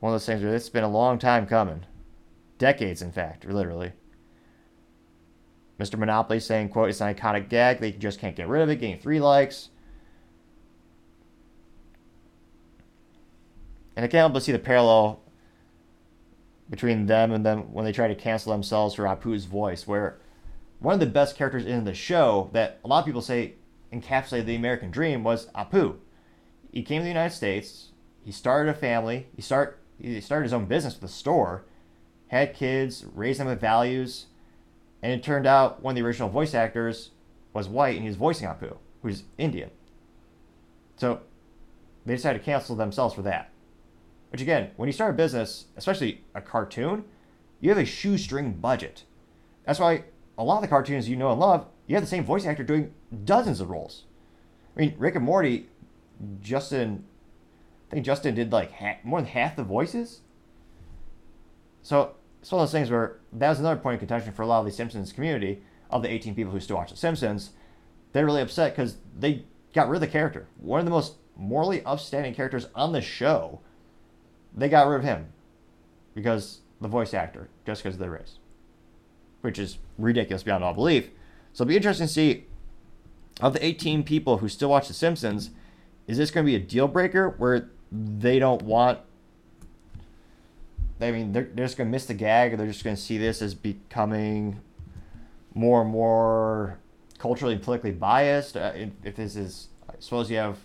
one of those things where it's been a long time coming. Decades, in fact, literally. Mr. Monopoly saying, quote, it's an iconic gag, they just can't get rid of it, getting three likes. And I can't help but see the parallel between them and them when they try to cancel themselves for Apu's voice, where one of the best characters in the show that a lot of people say encapsulated the American dream was Apu. He came to the United States, he started a family, he start he started his own business with a store, had kids, raised them with values, and it turned out one of the original voice actors was white and he was voicing Apu, who's Indian. So they decided to cancel themselves for that. Which again, when you start a business, especially a cartoon, you have a shoestring budget. That's why a lot of the cartoons you know and love, you have the same voice actor doing dozens of roles. I mean, Rick and Morty, Justin, I think Justin did like more than half the voices. So it's one of those things where that was another point of contention for a lot of the Simpsons community of the 18 people who still watch The Simpsons. They're really upset because they got rid of the character. One of the most morally upstanding characters on the show they got rid of him because the voice actor, just because of their race, which is ridiculous beyond all belief. So it'll be interesting to see of the 18 people who still watch The Simpsons, is this going to be a deal breaker where they don't want? I mean, they're, they're just going to miss the gag, or they're just going to see this as becoming more and more culturally and politically biased. Uh, if, if this is, I suppose you have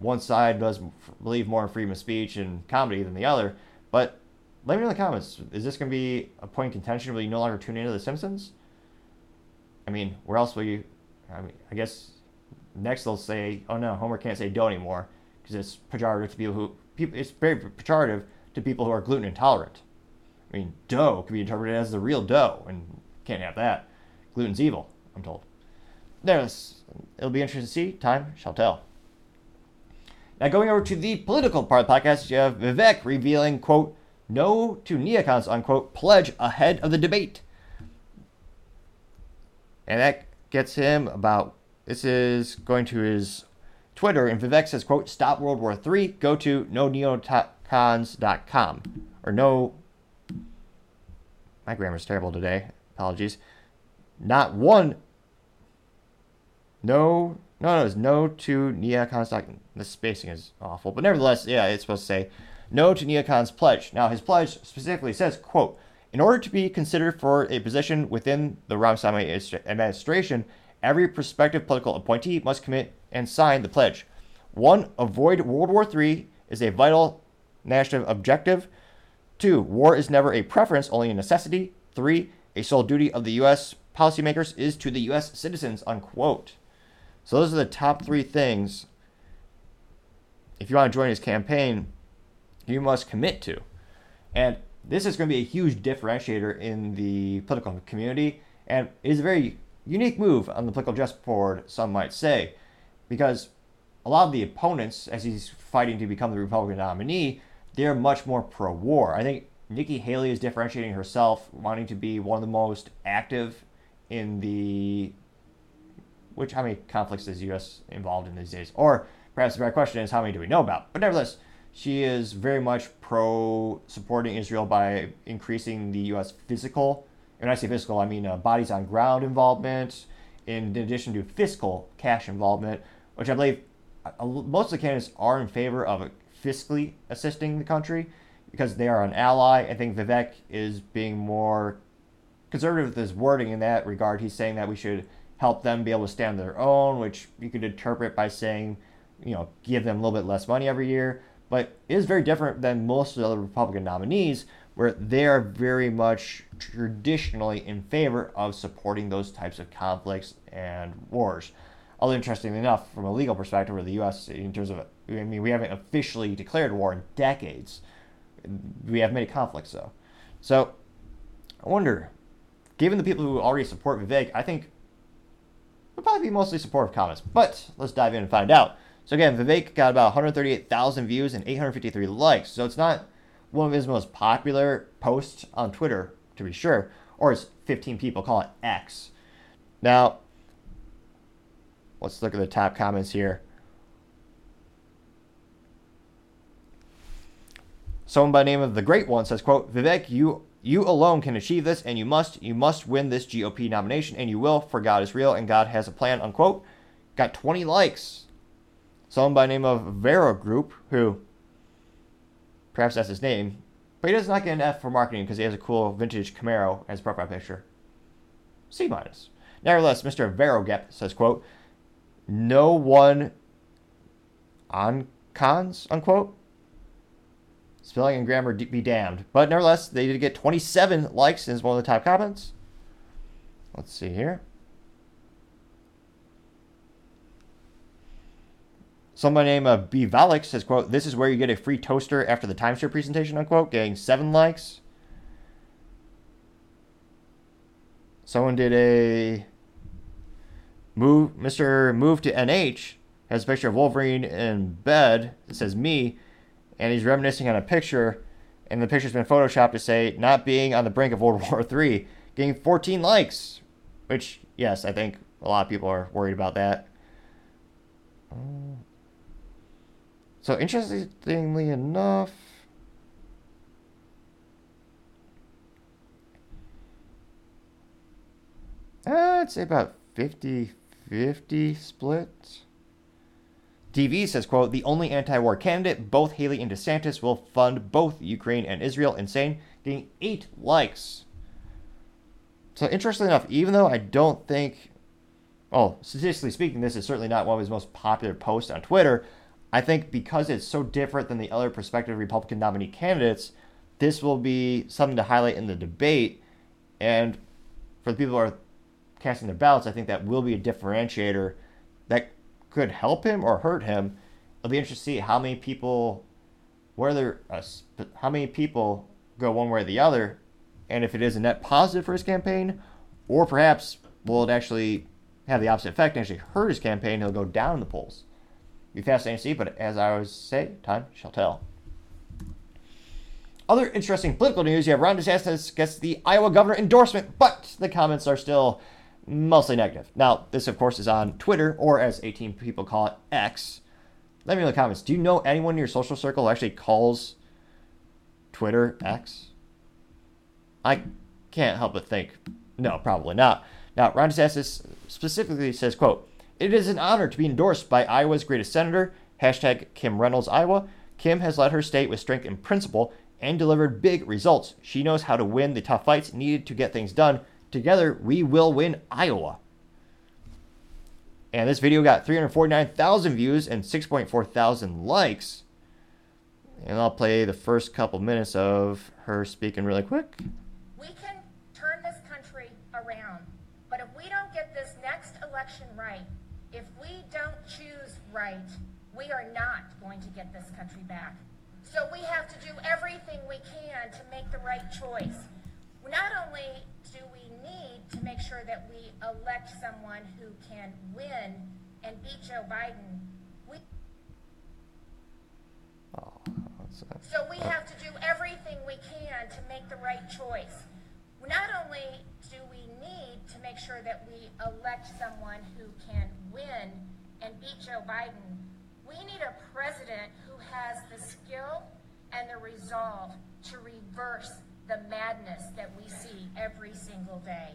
one side does believe more in freedom of speech and comedy than the other, but let me know in the comments. Is this going to be a point of contention? where you no longer tune into The Simpsons? I mean, where else will you? I mean, I guess next they'll say, "Oh no, Homer can't say dough anymore because it's pejorative to people who people. It's very pejorative to people who are gluten intolerant. I mean, dough can be interpreted as the real dough, and can't have that. Gluten's evil. I'm told. There's. It'll be interesting to see. Time shall tell. Now, going over to the political part of the podcast, you have Vivek revealing, quote, no to neocons, unquote, pledge ahead of the debate. And that gets him about, this is going to his Twitter, and Vivek says, quote, stop World War III, go to no neocons.com. Or no, my grammar's terrible today, apologies. Not one, no, no, no, it's no to neocons.com. The spacing is awful, but nevertheless, yeah, it's supposed to say, no to neocons pledge. Now, his pledge specifically says, quote, in order to be considered for a position within the Ramaswamy administration, every prospective political appointee must commit and sign the pledge. One, avoid World War III is a vital national objective. Two, war is never a preference, only a necessity. Three, a sole duty of the U.S. policymakers is to the U.S. citizens, unquote. So those are the top three things. If you want to join his campaign, you must commit to. And this is going to be a huge differentiator in the political community, and it is a very unique move on the political chessboard, some might say, because a lot of the opponents, as he's fighting to become the Republican nominee, they're much more pro war. I think Nikki Haley is differentiating herself, wanting to be one of the most active in the. Which, how many conflicts is the U.S. involved in these days? Or perhaps the better question is, how many do we know about? But nevertheless, she is very much pro supporting Israel by increasing the U.S. physical, and when I say physical, I mean uh, bodies on ground involvement, in addition to fiscal cash involvement, which I believe uh, most of the candidates are in favor of fiscally assisting the country because they are an ally. I think Vivek is being more conservative with his wording in that regard. He's saying that we should help them be able to stand on their own, which you could interpret by saying, you know, give them a little bit less money every year but it is very different than most of the other Republican nominees, where they are very much traditionally in favor of supporting those types of conflicts and wars. Although interestingly enough, from a legal perspective, where the U.S. in terms of, I mean, we haven't officially declared war in decades. We have many conflicts though, so I wonder, given the people who already support Vivek, I think would probably be mostly supportive comments. But let's dive in and find out. So again, Vivek got about 138,000 views and 853 likes. So it's not one of his most popular posts on Twitter, to be sure, or as 15 people call it X. Now, let's look at the top comments here. Someone by the name of the Great One says, "quote Vivek, you you alone can achieve this, and you must you must win this GOP nomination, and you will, for God is real, and God has a plan." Unquote. Got 20 likes someone by the name of Vero Group, who perhaps that's his name, but he does not get an F for marketing because he has a cool vintage Camaro as profile picture. C minus. Nevertheless, Mr. Verogep says, quote, no one on cons, unquote. Spelling and grammar be damned. But nevertheless, they did get 27 likes and is one of the top comments. Let's see here. Someone named uh, Bvalix says, quote, this is where you get a free toaster after the timeshare presentation, unquote, getting seven likes. Someone did a move, Mr. Move to NH has a picture of Wolverine in bed. It says me, and he's reminiscing on a picture, and the picture's been photoshopped to say not being on the brink of World (laughs) War III, getting 14 likes, which, yes, I think a lot of people are worried about that. So, interestingly enough, I'd say about 50 50 split. TV says, quote, the only anti-war candidate, both Haley and DeSantis will fund both Ukraine and Israel. Insane. Getting eight likes. So interestingly enough, even though I don't think, oh, statistically speaking, this is certainly not one of his most popular posts on Twitter, I think because it's so different than the other prospective Republican nominee candidates, this will be something to highlight in the debate. And for the people who are casting their ballots, I think that will be a differentiator that could help him or hurt him. It'll be interesting to see how many people, whether uh, how many people go one way or the other, and if it is a net positive for his campaign, or perhaps will it actually have the opposite effect and actually hurt his campaign? He'll go down in the polls. Be fascinating to see, but as I always say, time shall tell. Other interesting political news: You have Ron DeSantis gets the Iowa governor endorsement, but the comments are still mostly negative. Now, this of course is on Twitter, or as 18 people call it, X. Let me know in the comments. Do you know anyone in your social circle who actually calls Twitter X? I can't help but think, no, probably not. Now, Ron DeSantis specifically says, quote, It is an honor to be endorsed by Iowa's greatest senator, hashtag Kim Reynolds, Iowa. Kim has led her state with strength and principle and delivered big results. She knows how to win the tough fights needed to get things done Together, we will win Iowa. And this video got 349,000 views and 6.4 thousand likes. And I'll play the first couple minutes of her speaking really quick. We can turn this country around. But if we don't get this next election right, if we don't choose right, we are not going to get this country back. So we have to do everything we can to make the right choice. Not only do we need to make sure that we elect someone who can win and beat Joe Biden. We oh, so we have to do everything we can to make the right choice. Not only do we need to make sure that we elect someone who can win and beat Joe Biden, we need a president who has the skill and the resolve to reverse the madness that we see every single day.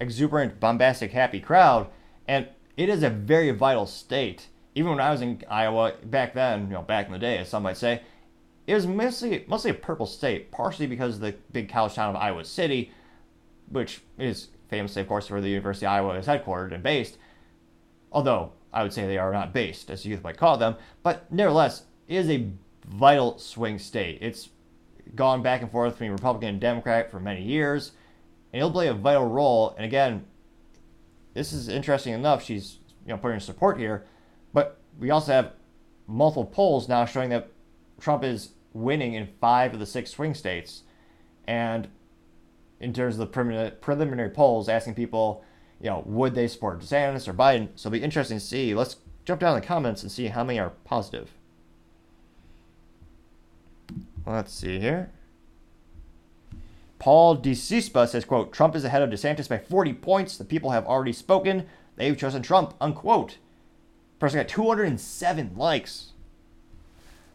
Exuberant, bombastic, happy crowd, and it is a very vital state. Even when I was in Iowa back then, you know, back in the day, as some might say, it was mostly mostly a purple state, partially because of the big college town of Iowa City, which is famously, of course, where the University of Iowa is headquartered and based. Although I would say they are not based, as youth might call them, but nevertheless, it is a vital swing state. It's gone back and forth between Republican and Democrat for many years and he'll play a vital role. And again, this is interesting enough. She's you know putting support here, but we also have multiple polls now showing that Trump is winning in five of the six swing states, and in terms of the preliminary, preliminary polls, asking people, you know, would they support DeSantis or Biden? So it'll be interesting to see. Let's jump down in the comments and see how many are positive. Let's see here. Paul DeCispa says, quote, Trump is ahead of DeSantis by 40 points. The people have already spoken. They've chosen Trump, unquote. Person got 207 likes.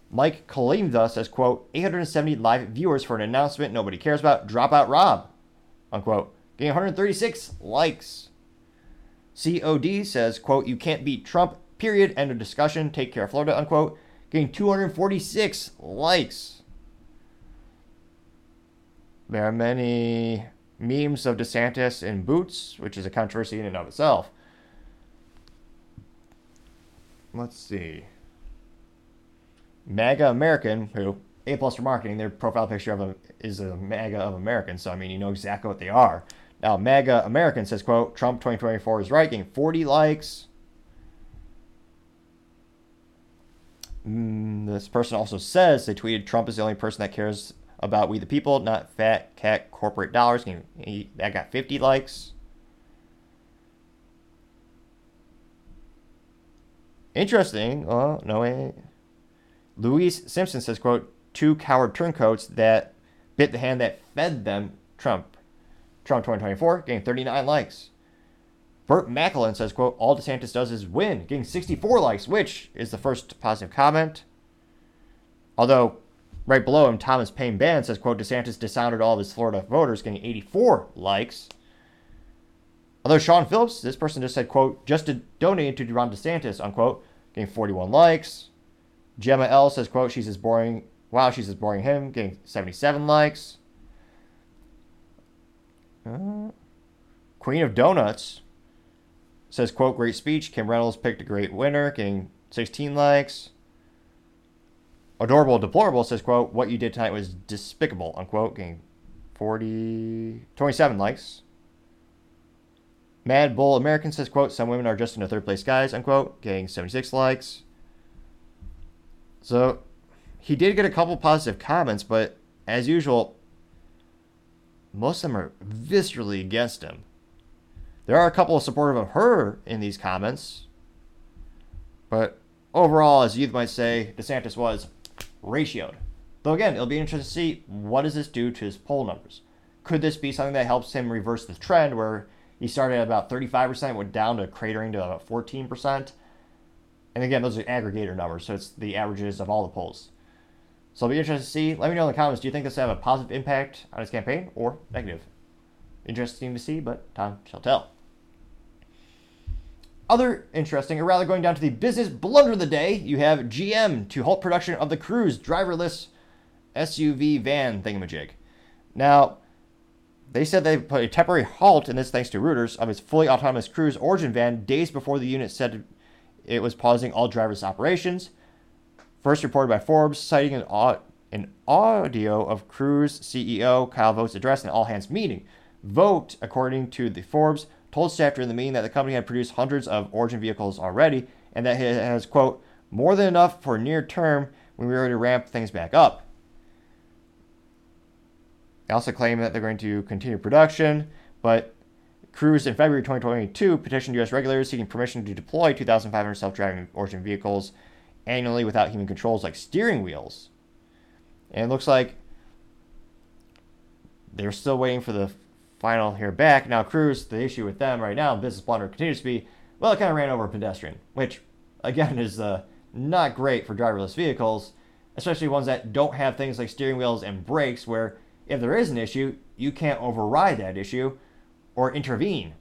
Mike Kalimda says, quote, 870 live viewers for an announcement nobody cares about. Dropout Rob, unquote. Getting 136 likes. COD says, quote, you can't beat Trump, period. End of discussion. Take care, Florida, unquote. Getting 246 likes. There are many memes of DeSantis in boots, which is a controversy in and of itself. Let's see. MAGA American, who A plus for marketing, their profile picture of them is a MAGA of American, so I mean you know exactly what they are. Now MAGA American says, quote, Trump 2024 is right, getting 40 likes. Mm, this person also says they tweeted Trump is the only person that cares about we the people, not fat cat corporate dollars. That got 50 likes. Interesting. Oh, no way. Louise Simpson says, quote, two coward turncoats that bit the hand that fed them Trump. Trump 2024 getting 39 likes. Burt Macklin says, quote, all DeSantis does is win, getting 64 likes, which is the first positive comment. Although, right below him, Thomas Payne Band says, quote, DeSantis dishonored all of his Florida voters, getting 84 likes. Although Sean Phillips, this person just said, quote, just to donate to Ron DeSantis, unquote, getting 41 likes. Gemma L says, quote, she's as boring, wow, she's as boring him, getting 77 likes. Uh, Queen of Donuts says, quote, great speech. Kim Reynolds picked a great winner, getting 16 likes. Adorable Deplorable says, quote, what you did tonight was despicable, unquote, getting 40, 27 likes. Mad Bull American says, quote, some women are just in a third place guys, unquote, getting 76 likes. So he did get a couple positive comments, but as usual, most of them are viscerally against him. There are a couple of supportive of her in these comments, but overall, as youth might say, DeSantis was ratioed. Though again, it'll be interesting to see what does this do to his poll numbers. Could this be something that helps him reverse the trend where he started at about 35%, went down to cratering to about 14%? And again, those are aggregator numbers, so it's the averages of all the polls. So it'll be interesting to see. Let me know in the comments. Do you think this will have a positive impact on his campaign or negative? Interesting to see, but time shall tell. Other interesting, or rather going down to the business blunder of the day, you have GM to halt production of the Cruise driverless SUV van thingamajig. Now, they said they put a temporary halt in this thanks to Reuters of its fully autonomous Cruise Origin van days before the unit said it was pausing all driverless operations. First reported by Forbes, citing an, an audio of Cruise CEO Kyle Vogt's address in an all hands meeting. Vogt, according to the Forbes, told staff during the meeting that the company had produced hundreds of Origin vehicles already and that it has, quote, more than enough for near term when we were to ramp things back up. They also claim that they're going to continue production, but Cruise in February 2022 petitioned U.S. regulators seeking permission to deploy 2,500 self driving Origin vehicles annually without human controls like steering wheels. And it looks like they're still waiting for the final here back. Now, Cruise, the issue with them right now, business blunder continues to be, well, it kind of ran over a pedestrian, which, again, is uh, not great for driverless vehicles, especially ones that don't have things like steering wheels and brakes, where if there is an issue, you can't override that issue or intervene.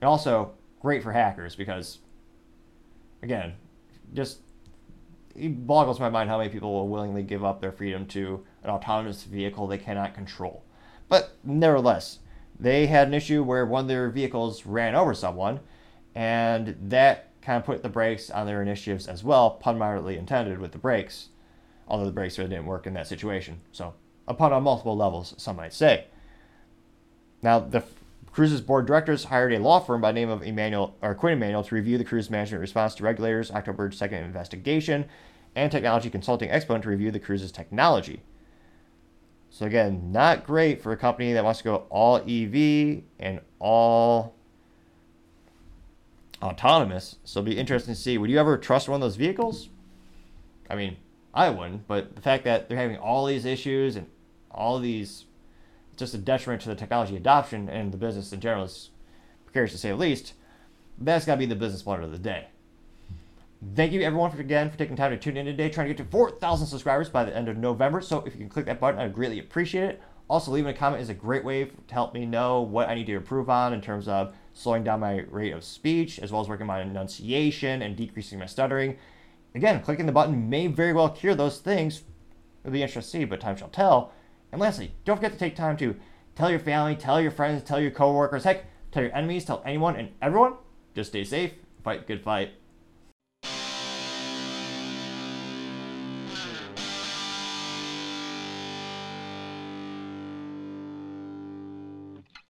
And also, great for hackers because, again, just it boggles my mind how many people will willingly give up their freedom to an autonomous vehicle they cannot control. But nevertheless, they had an issue where one of their vehicles ran over someone, and that kind of put the brakes on their initiatives as well, pun mildly intended with the brakes, although the brakes really didn't work in that situation. So, a pun on multiple levels, some might say. Now, the Cruise's board of directors hired a law firm by name of Emanuel or Quinn Emanuel to review the cruise management response to regulators' October 2nd investigation, and technology consulting exponent to review the cruise's technology. So again, not great for a company that wants to go all EV and all autonomous. So it'll be interesting to see. Would you ever trust one of those vehicles? I mean, I wouldn't, but the fact that they're having all these issues and all these just a detriment to the technology adoption and the business in general is precarious to say the least. That's got to be the business blunder of the day. Thank you everyone for again for taking time to tune in today, trying to get to 4,000 subscribers by the end of November. So if you can click that button, I'd greatly appreciate it. Also, leaving a comment is a great way to help me know what I need to improve on in terms of slowing down my rate of speech, as well as working my enunciation and decreasing my stuttering. Again, clicking the button may very well cure those things. It'll be interesting to see, but time shall tell. And lastly, don't forget to take time to tell your family, tell your friends, tell your coworkers, heck, tell your enemies, tell anyone and everyone. Just stay safe, fight good fight.